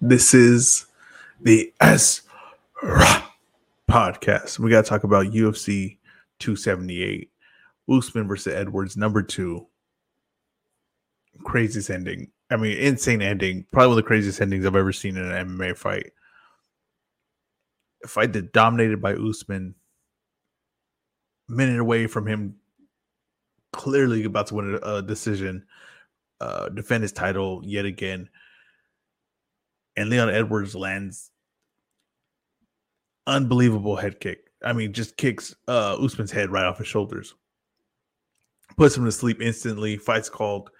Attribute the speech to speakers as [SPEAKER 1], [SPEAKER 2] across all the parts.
[SPEAKER 1] This is the S podcast. We got to talk about UFC 278, Usman versus Edwards, number two. Craziest ending. I mean, insane ending. Probably one of the craziest endings I've ever seen in an MMA fight. A fight that dominated by Usman, minute away from him clearly about to win a, a decision, uh, defend his title yet again. And Leon Edwards lands unbelievable head kick. I mean, just kicks uh Usman's head right off his shoulders. Puts him to sleep instantly. Fight's called.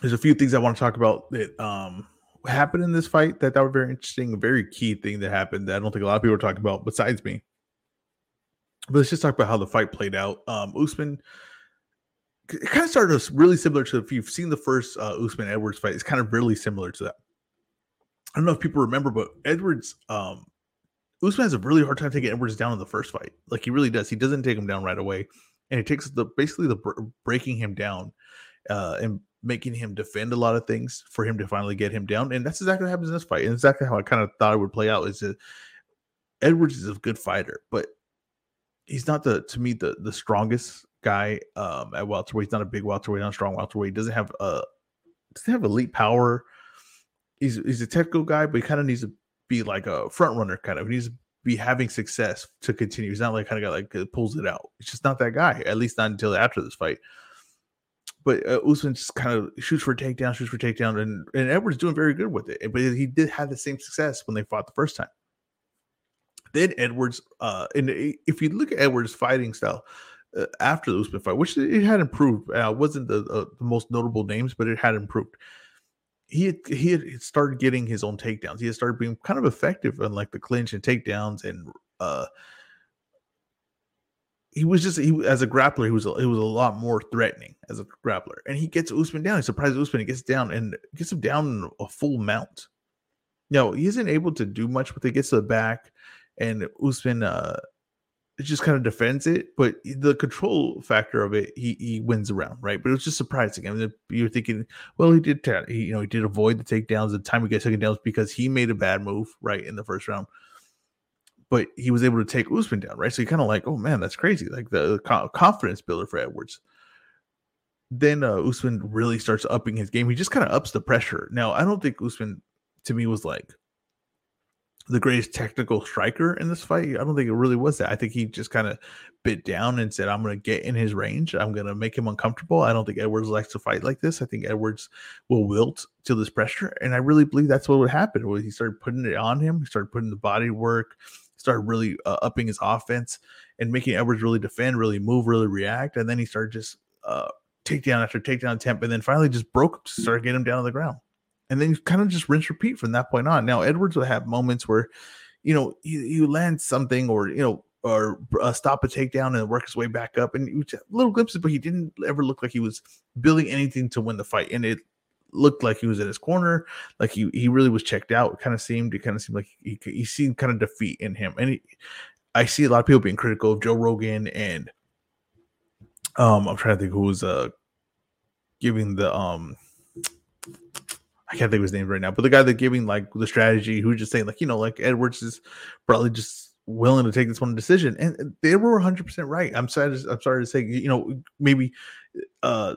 [SPEAKER 1] There's a few things I want to talk about that um happened in this fight that that were very interesting. Very key thing that happened that I don't think a lot of people are talking about besides me. But let's just talk about how the fight played out. Um Usman it kind of started really similar to if you've seen the first uh, Usman Edwards fight, it's kind of really similar to that. I don't know if people remember, but Edwards, um, Usman has a really hard time taking Edwards down in the first fight. Like he really does. He doesn't take him down right away, and it takes the basically the breaking him down uh, and making him defend a lot of things for him to finally get him down. And that's exactly what happens in this fight. And exactly how I kind of thought it would play out. Is that Edwards is a good fighter, but he's not the to me the the strongest guy um, at welterweight. He's not a big welterweight, not a strong welterweight. He doesn't have a doesn't have elite power he's he's a technical guy, but he kind of needs to be like a front runner, kind of. He needs to be having success to continue. He's not like kind of guy like pulls it out. He's just not that guy. At least not until after this fight. But uh, Usman just kind of shoots for takedown, shoots for takedown, and and Edwards doing very good with it. But he did have the same success when they fought the first time. Then Edwards, uh, and if you look at Edwards' fighting style, uh, after the Usman fight, which it had improved. Uh, wasn't the, uh, the most notable names, but it had improved he had, he had started getting his own takedowns. He had started being kind of effective in like the clinch and takedowns, and uh, he was just he as a grappler he was a, he was a lot more threatening as a grappler. And he gets Usman down. He surprises Usman. He gets down and gets him down a full mount. No, he isn't able to do much, but he gets to the back, and Usman uh, it just kind of defends it, but the control factor of it, he he wins around, right? But it was just surprising. I mean, you're thinking, well, he did, he, you know, he did avoid the takedowns. The time he got taken down because he made a bad move, right, in the first round. But he was able to take Usman down, right? So you kind of like, oh man, that's crazy. Like the, the confidence builder for Edwards. Then uh, Usman really starts upping his game. He just kind of ups the pressure. Now, I don't think Usman, to me, was like the greatest technical striker in this fight. I don't think it really was that. I think he just kind of bit down and said, I'm going to get in his range. I'm going to make him uncomfortable. I don't think Edwards likes to fight like this. I think Edwards will wilt to this pressure. And I really believe that's what would happen. When he started putting it on him, he started putting the body work, started really uh, upping his offense and making Edwards really defend, really move, really react. And then he started just uh, takedown after takedown attempt. And then finally just broke, started getting him down on the ground and then you kind of just rinse repeat from that point on. Now Edwards would have moments where, you know, you, you land something or you know or uh, stop a takedown and work his way back up, and little glimpses, but he didn't ever look like he was building anything to win the fight, and it looked like he was in his corner, like he he really was checked out. It kind of seemed it kind of seemed like he he seemed kind of defeat in him, and he, I see a lot of people being critical of Joe Rogan and um I'm trying to think who was uh giving the um can't think of his name right now, but the guy that giving like the strategy, who just saying like, you know, like Edwards is probably just willing to take this one decision, and they were 100 percent right. I'm sorry, I'm sorry to say, you know, maybe uh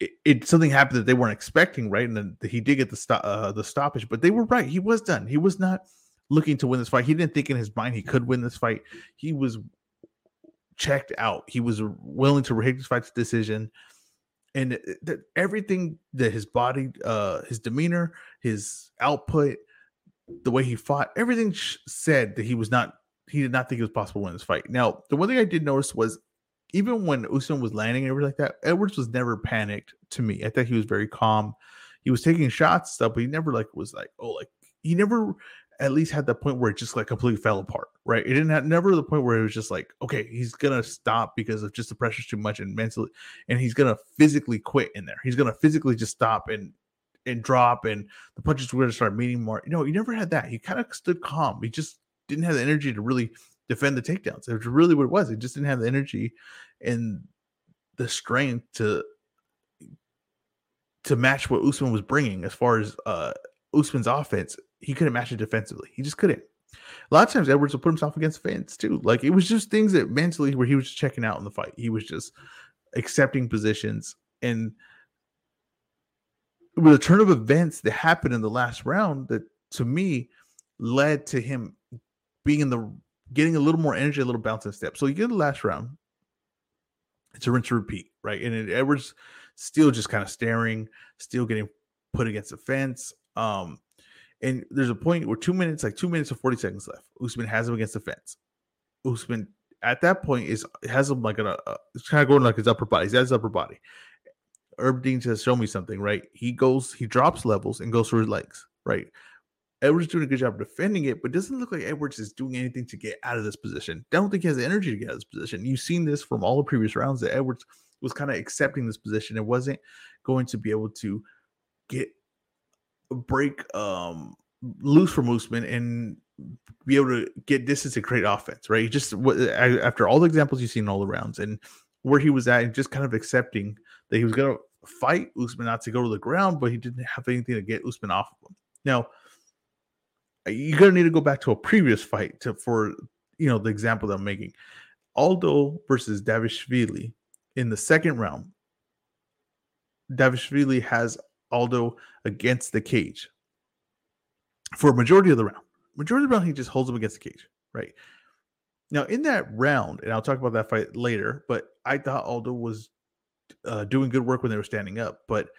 [SPEAKER 1] it, it, something happened that they weren't expecting, right? And then he did get the stop uh, the stoppage, but they were right. He was done. He was not looking to win this fight. He didn't think in his mind he could win this fight. He was checked out. He was willing to take this fight's decision and that everything that his body, uh, his demeanor, his output, the way he fought, everything said that he was not, he did not think it was possible to win this fight. Now, the one thing I did notice was even when Usman was landing and everything like that, Edwards was never panicked to me. I thought he was very calm. He was taking shots stuff, but he never like was like, oh, like he never at least had that point where it just like completely fell apart, right? It didn't have never the point where it was just like, okay, he's gonna stop because of just the pressure's too much and mentally, and he's gonna physically quit in there. He's gonna physically just stop and and drop, and the punches were gonna start meeting more. You know, he never had that. He kind of stood calm. He just didn't have the energy to really defend the takedowns. It was really what it was. He just didn't have the energy and the strength to to match what Usman was bringing as far as uh, Usman's offense. He couldn't match it defensively. He just couldn't. A lot of times Edwards would put himself against fence too. Like it was just things that mentally where he was just checking out in the fight. He was just accepting positions and with a turn of events that happened in the last round that to me led to him being in the getting a little more energy, a little bouncing step. So you get the last round. It's a rinse and repeat, right? And Edwards still just kind of staring, still getting put against the fence. Um, and there's a point where two minutes, like two minutes and 40 seconds left. Usman has him against the fence. Usman at that point is has him like a, a it's kind of going like his upper body. He's at his upper body. Herb Dean says, "Show me something." Right? He goes, he drops levels and goes for his legs. Right? Edwards doing a good job defending it, but doesn't look like Edwards is doing anything to get out of this position. Don't think he has the energy to get out of this position. You've seen this from all the previous rounds that Edwards was kind of accepting this position and wasn't going to be able to get break um loose from Usman and be able to get distance and create offense, right? Just after all the examples you've seen all the rounds and where he was at, and just kind of accepting that he was going to fight Usman not to go to the ground, but he didn't have anything to get Usman off of him. Now, you're going to need to go back to a previous fight to for you know the example that I'm making. Aldo versus Dvalishvili in the second round. Dvalishvili has Aldo against the cage for a majority of the round. Majority of the round, he just holds him against the cage, right? Now, in that round, and I'll talk about that fight later, but I thought Aldo was uh, doing good work when they were standing up. But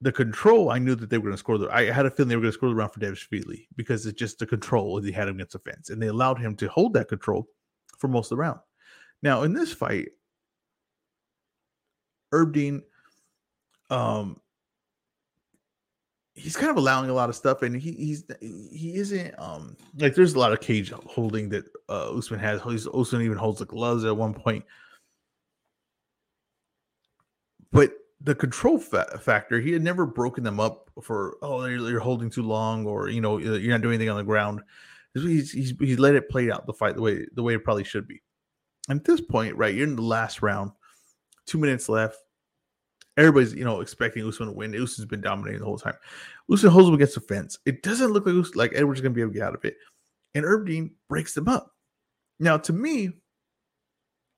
[SPEAKER 1] the control, I knew that they were going to score. The, I had a feeling they were going to score the round for Dvalishvili because it's just the control he had him against the fence, and they allowed him to hold that control for most of the round. Now, in this fight, Herb Dean, um, he's kind of allowing a lot of stuff, and he he's he isn't um like there's a lot of cage holding that uh Usman has. He's Usman even holds the gloves at one point, but the control fa- factor he had never broken them up for oh you're, you're, holding too long or you know you're not doing anything on the ground. He's, he's he's let it play out the fight the way the way it probably should be. And at this point, right, you're in the last round, two minutes left everybody's you know expecting Usman to win. Usman's been dominating the whole time. Usman holds him against the fence. It doesn't look like Usman, like Edwards is going to be able to get out of it, and Herb Dean breaks them up. Now, to me,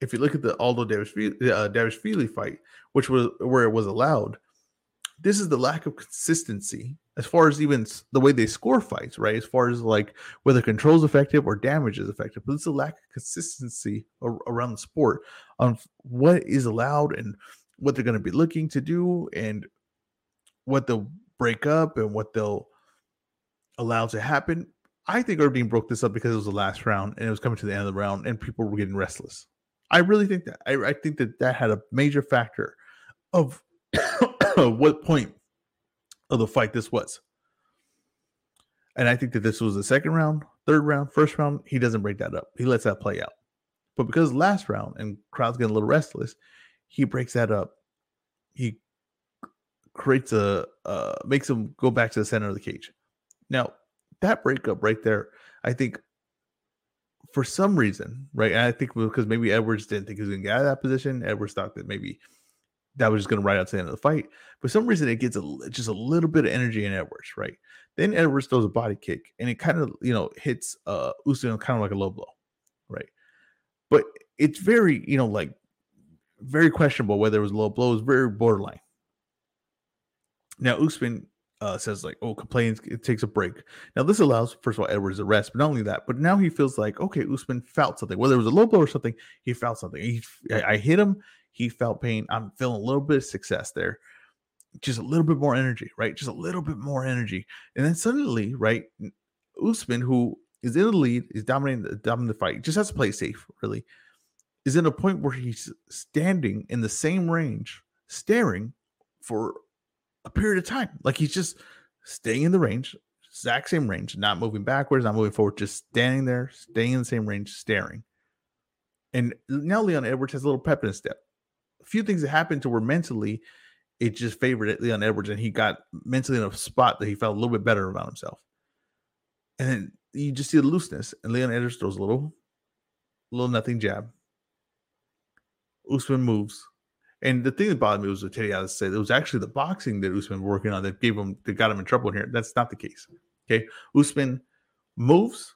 [SPEAKER 1] if you look at the Aldo Davis uh, Dvalishvili fight, which was where it was allowed, this is the lack of consistency as far as even the way they score fights, right? As far as like whether control is effective or damage is effective, but it's a lack of consistency around the sport on what is allowed and what they're going to be looking to do and what they'll break up and what they'll allow to happen. I think Dean broke this up because it was the last round and it was coming to the end of the round and people were getting restless. I really think that. I, I think that that had a major factor of what point of the fight this was. And I think that this was the second round, third round, first round. He doesn't break that up. He lets that play out. But because last round and crowd's getting a little restless, he breaks that up. He creates a uh, makes him go back to the center of the cage. Now that breakup right there, I think for some reason, right? And I think because maybe Edwards didn't think he was going to get out of that position. Edwards thought that maybe that was just going to ride out to the end of the fight. For some reason, it gets a, just a little bit of energy in Edwards, right? Then Edwards throws a body kick, and it kind of you know hits uh Usman kind of like a low blow, right? But it's very you know like very questionable whether it was a low blows, very borderline. Now Usman uh, says like, oh, complains, it takes a break. Now this allows, first of all, Edwards a rest, but not only that, but now he feels like, okay, Usman felt something, whether it was a low blow or something, he felt something. He, I, I hit him, he felt pain. I'm feeling a little bit of success there, just a little bit more energy, right? Just a little bit more energy, and then suddenly, right, Usman, who is in the lead, is dominating the dominating the fight, just has to play safe, really is in a point where he's standing in the same range, staring for a period of time. Like he's just staying in the range, exact same range, not moving backwards, not moving forward, just standing there, staying in the same range, staring. And now Leon Edwards has a little pep in his step. A few things that happened to where mentally it just favored Leon Edwards, and he got mentally in a spot that he felt a little bit better about himself. And then you just see the looseness, and Leon Edwards throws a little, little nothing jab, Usman moves, And the thing that bothered me was what Teddy Atlas said it was actually the boxing that Usman working on that gave him that got him in trouble here. That's not the case. Okay, Usman moves,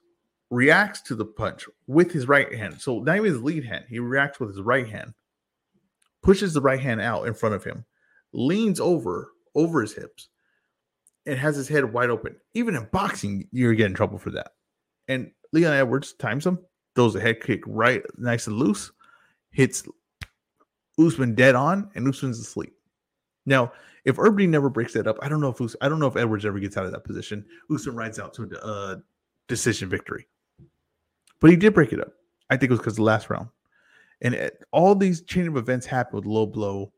[SPEAKER 1] reacts to the punch with his right hand. So not even his lead hand, he reacts with his right hand, pushes the right hand out in front of him, leans over over his hips, and has his head wide open. Even in boxing, you're getting in trouble for that. And Leon Edwards times him, throws a head kick right nice and loose, hits Usman dead on, and Usman's asleep. Now, if Herb never breaks that up, I don't know if Us- I don't know if Edwards ever gets out of that position. Usman rides out to a uh, decision victory, but he did break it up. I think it was because the last round, and it, all these chain of events happen with low blow,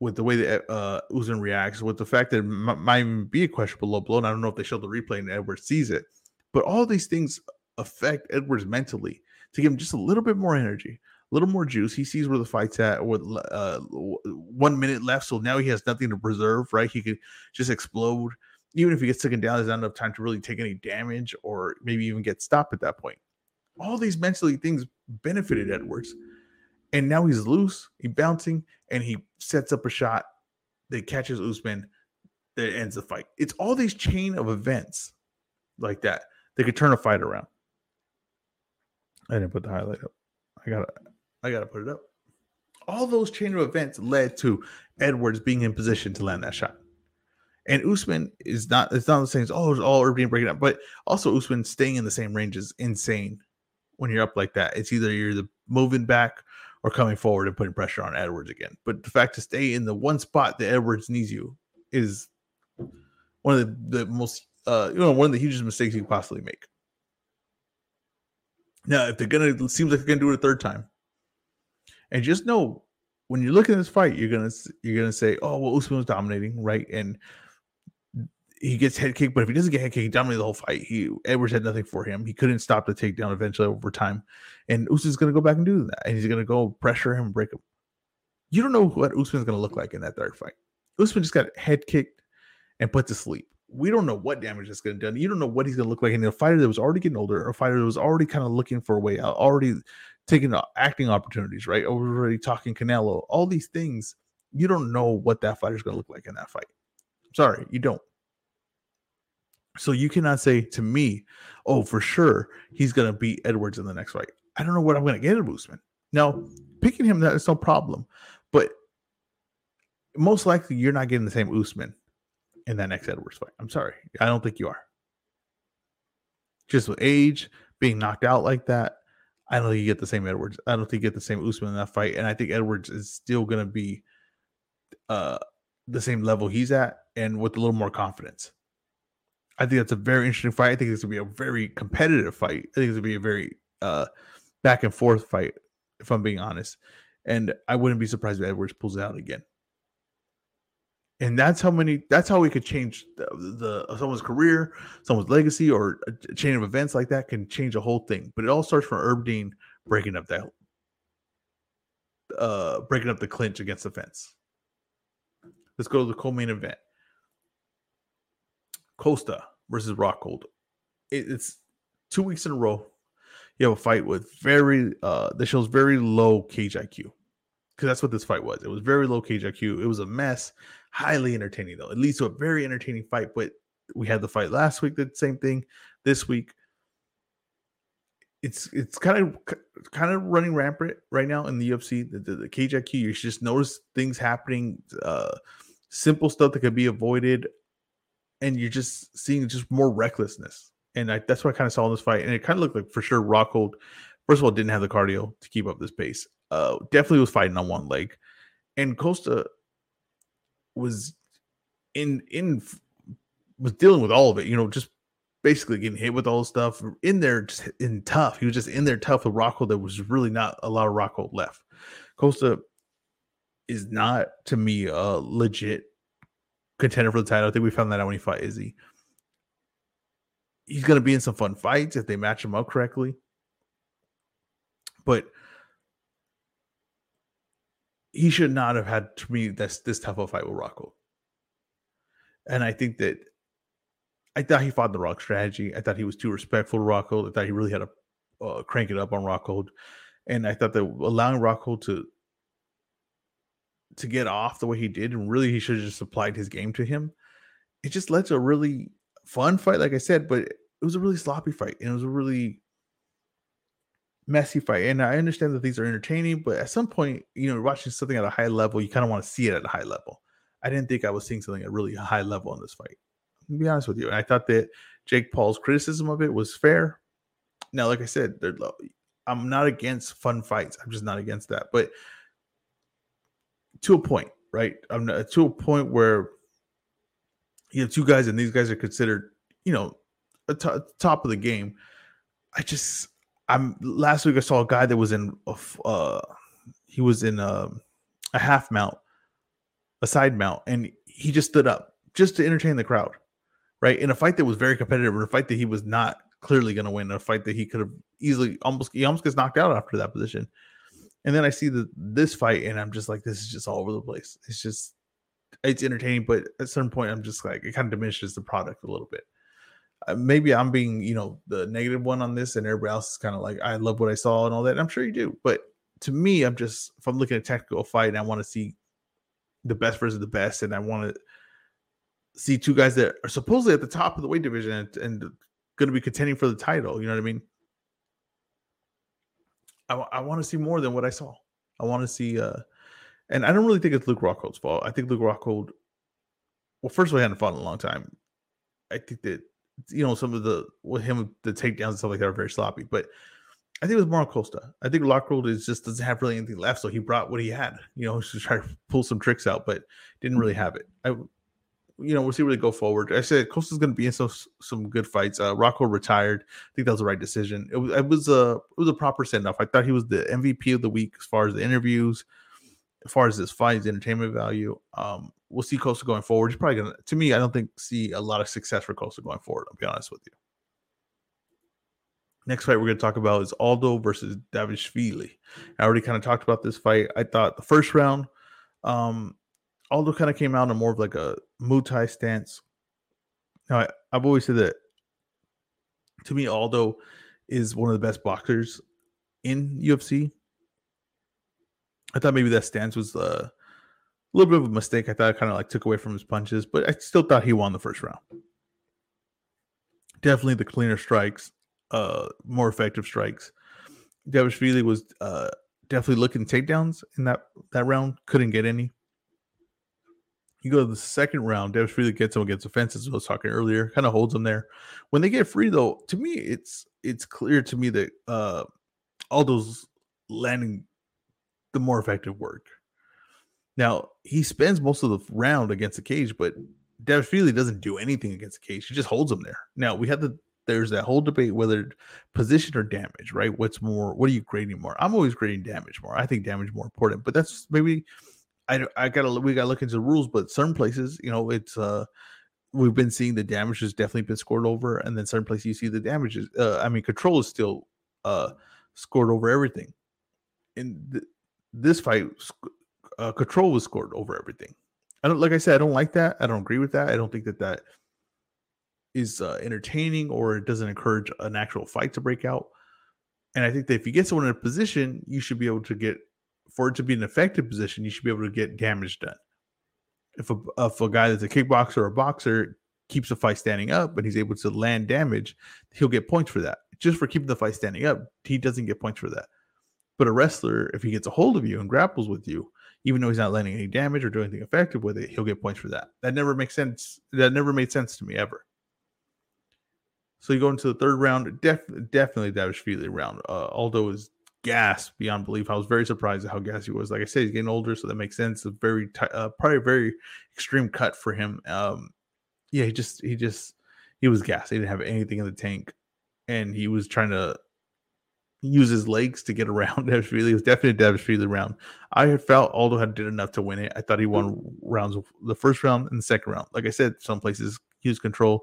[SPEAKER 1] with the way that uh, Usman reacts, with the fact that it might be a questionable low blow. And I don't know if they show the replay and Edwards sees it, but all these things affect Edwards mentally to give him just a little bit more energy, little more juice. He sees where the fight's at with uh, one minute left. So now he has nothing to preserve, right? He could just explode. Even if he gets taken down, there's not enough time to really take any damage or maybe even get stopped at that point. All these mentally things benefited Edwards. And now he's loose, he's bouncing, and he sets up a shot that catches Usman that ends the fight. It's all these chain of events like that that could turn a fight around. I didn't put the highlight up. I gotta I gotta put it up. All those chain of events led to Edwards being in position to land that shot. And Usman is not it's not the same as oh it's all Irving breaking up, but also Usman staying in the same range is insane when you're up like that. It's either you're the moving back or coming forward and putting pressure on Edwards again. But the fact to stay in the one spot that Edwards needs you is one of the, the most uh you know one of the hugest mistakes you can possibly make. Now, if they're gonna it seems like they're gonna do it a third time. And just know when you look at this fight, you're gonna you're gonna say, Oh, well, Usman was dominating, right? And he gets head kicked, but if he doesn't get head kicked, he dominated the whole fight. He Edwards had nothing for him. He couldn't stop the takedown eventually over time. And Usman's gonna go back and do that. And he's gonna go pressure him, break him. You don't know what Usman's gonna look like in that third fight. Usman just got head kicked and put to sleep. We don't know what damage is going to do. You don't know what he's going to look like in a fighter that was already getting older, a fighter that was already kind of looking for a way out, already taking acting opportunities, right? Already talking Canelo, all these things. You don't know what that fighter's going to look like in that fight. Sorry, you don't. So you cannot say to me, "Oh, for sure, he's going to beat Edwards in the next fight." I don't know what I'm going to get at Usman. Now, picking him that is no problem, but most likely you're not getting the same Usman in that next Edwards fight. I'm sorry. I don't think you are. Just with age, being knocked out like that, I don't think you get the same Edwards. I don't think you get the same Usman in that fight. And I think Edwards is still going to be uh, the same level he's at and with a little more confidence. I think that's a very interesting fight. I think it's going to be a very competitive fight. I think it's going to be a very uh, back and forth fight, if I'm being honest. And I wouldn't be surprised if Edwards pulls it out again and that's how many that's how we could change the, the, someone's career someone's legacy or a chain of events like that can change a whole thing. But it all starts from Herb Dean breaking up that uh breaking up the clinch against the fence. Let's go to the co-main event. Costa versus Rockhold it, it's two weeks in a row you have a fight with very uh that shows very low cage iq because that's what this fight was it was very low cage iq it was a mess highly entertaining though. It leads to a very entertaining fight. But we had the fight last week, the same thing. This week, it's it's kind of kind of running rampant right now in the UFC. The, the, the cage IQ, you should just notice things happening, uh, simple stuff that could be avoided, and you're just seeing just more recklessness. And I, that's what I kind of saw in this fight. And it kind of looked like for sure Rockhold, first of all, didn't have the cardio to keep up this pace. Uh, definitely was fighting on one leg, and Costa was in in was dealing with all of it, you know, just basically getting hit with all the stuff in there, just in tough. He was just in there tough with Rockhold. There was really not a lot of Rockhold left. Costa is not to me a legit contender for the title. I think we found that out when he fought Izzy. He's going to be in some fun fights if they match him up correctly. But he should not have had to me this this tough a fight with Rockhold. And I think that I thought he fought the wrong strategy. I thought he was too respectful to Rockhold. I thought he really had to uh, crank it up on Rockhold. And I thought that allowing Rockhold to to get off the way he did, and really he should have just applied his game to him. It just led to a really fun fight, like I said, but it was a really sloppy fight, and it was a really messy fight. And I understand that these are entertaining, but at some point, you know, watching something at a high level, you kind of want to see it at a high level. I didn't think I was seeing something at really high level in this fight. To be honest with you, and I thought that Jake Paul's criticism of it was fair. Now, like I said, I'm not against fun fights. I'm just not against that. But to a point, right? I'm not, to a point where you have two guys, and these guys are considered, you know, top of the game. I just, I'm last week I saw a guy that was in, a, uh, he was in a, um, a half mount, a side mount, and he just stood up just to entertain the crowd, right? In a fight that was very competitive, in a fight that he was not clearly going to win, a fight that he could have easily almost he almost gets knocked out after that position. And then I see the this fight, and I'm just like, this is just all over the place. It's just it's entertaining, but at some point, I'm just like, it kind of diminishes the product a little bit. Uh, maybe I'm being, you know, the negative one on this, and everybody else is kind of like, I love what I saw and all that. I'm sure you do, but to me, I'm just if I'm looking at a technical fight, and I want to see the best versus the best, and I want to see two guys that are supposedly at the top of the weight division and, and going to be contending for the title. You know what I mean? I, I want to see more than what I saw. I want to see, uh, and I don't really think it's Luke Rockhold's fault. I think Luke Rockhold, well, first of all, he hadn't fought in a long time. I think that you know some of the with him the takedowns and stuff like that are very sloppy, but I think it was more Costa. I think Rockhold is just doesn't have really anything left, so he brought what he had, you know, to try to pull some tricks out, but didn't really have it. I you know, we'll see where they go forward. I said Costa's going to be in some some good fights. Uh, Rockhold retired. I think that was the right decision. It was it was a it was a proper send off. I thought he was the MVP of the week as far as the interviews, as far as his fights, entertainment value. Um, we'll see Costa going forward. He's probably going to. Me, I don't think see a lot of success for Costa going forward. I'll be honest with you. Next fight we're going to talk about is Aldo versus Dvalishvili. I already kind of talked about this fight. I thought the first round, um, Aldo kind of came out in more of like a Muay Thai stance. Now, I, I've always said that to me, Aldo is one of the best boxers in UFC. I thought maybe that stance was uh, a little bit of a mistake. I thought it kind of like took away from his punches, but I still thought he won the first round. Definitely the cleaner strikes, uh, more effective strikes. Dvalishvili was uh, definitely looking takedowns in that that round. Couldn't get any. You go to the second round, Dvalishvili gets him against offenses. I was talking earlier, kind of holds him there. When they get free, though, to me, it's it's clear to me that uh Aldo's landing the more effective work. Now he spends most of the round against the cage, but Dvalishvili doesn't do anything against the cage. He just holds him there. Now we have the there's that whole debate whether position or damage, right? What's more? What are you grading more? I'm always grading damage more. I think damage more important, but that's maybe I I gotta we gotta look into the rules, but certain places, you know, it's uh we've been seeing the damage has definitely been scored over, and then certain places you see the damages. Uh, I mean, control is still uh scored over everything. In th- this fight, uh, control was scored over everything. I don't like I said, I don't like that. I don't agree with that. I don't think that that is uh, entertaining or it doesn't encourage an actual fight to break out. And I think that if you get someone in a position, you should be able to get for it to be an effective position, you should be able to get damage done. If a if a guy that's a kickboxer or a boxer keeps the fight standing up, but he's able to land damage, he'll get points for that. Just for keeping the fight standing up, he doesn't get points for that. But a wrestler, if he gets a hold of you and grapples with you, even though he's not landing any damage or doing anything effective with it, he'll get points for that. That never makes sense. That never made sense to me ever. So you go into the third round, def- definitely Dvalishvili round. Uh, Aldo is gas beyond belief. I was very surprised at how gas he was. Like I said, he's getting older, so that makes sense. A very t- uh, probably a very extreme cut for him. Um, yeah, he just he just he was gas. He didn't have anything in the tank, and he was trying to use his legs to get around Dvalishvili. It was definitely Dvalishvili round. I felt Aldo had did enough to win it. I thought he won rounds the first round and the second round. Like I said, some places use control.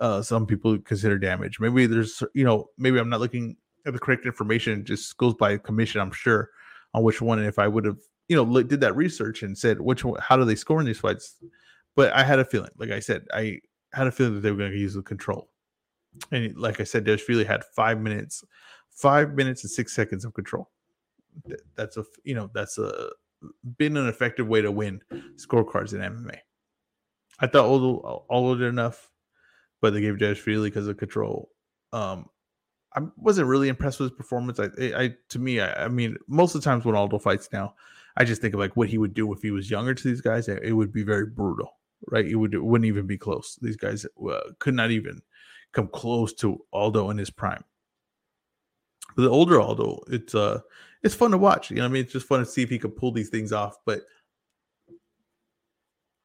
[SPEAKER 1] Uh, some people consider damage. Maybe there's you know maybe I'm not looking at the correct information just goes by commission, I'm sure, on which one. And if I would have, you know, did that research and said which how do they score in these fights? But I had a feeling, like I said, I had a feeling that they were going to use the control. And like I said, really had five minutes, five minutes and six seconds of control. That's a, you know, that's a been an effective way to win scorecards in MMA. I thought Aldo Aldo did enough, but they gave Josh Freely because of control. Um, I wasn't really impressed with his performance. I, I, to me, I, I, mean, most of the times when Aldo fights now, I just think of like what he would do if he was younger to these guys. It would be very brutal, right? It would it wouldn't even be close. These guys uh, could not even come close to Aldo in his prime. The older Aldo, it's uh, it's fun to watch. You know, I mean, it's just fun to see if he could pull these things off. But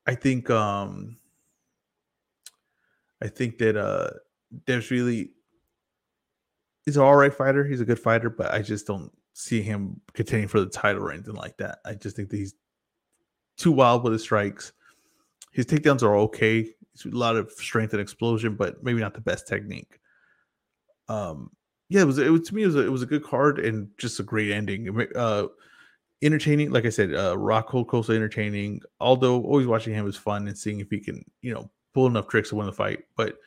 [SPEAKER 1] I think, um, I think that uh, there's really he's an all right fighter. He's a good fighter, but I just don't see him contending for the title or anything like that. I just think that he's too wild with his strikes. His takedowns are okay. It's a lot of strength and explosion, but maybe not the best technique. Um, yeah, it was. It was to me. It was. A, it was a good card and just a great ending. Uh, entertaining. Like I said, uh, Rockhold entertaining. Aldo always watching him was fun and seeing if he can, you know, pull enough tricks to win the fight. But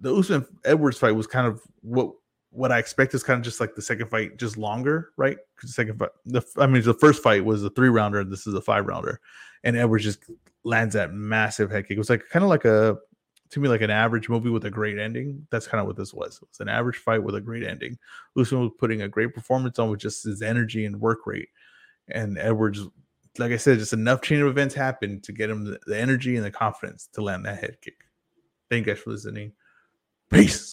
[SPEAKER 1] the Usman Edwards fight was kind of what what I expect is kind of just like the second fight, just longer, right? Because the second fight, the I mean, the first fight was a three rounder, this is a five rounder, and Edwards just lands that massive head kick. It was like kind of like a to me like an average movie with a great ending. That's kind of what this was. It was an average fight with a great ending. Usman was putting a great performance on with just his energy and work rate, and Edwards, like I said, just enough chain of events happened to get him the, the energy and the confidence to land that head kick. Thank you guys for listening. Peace.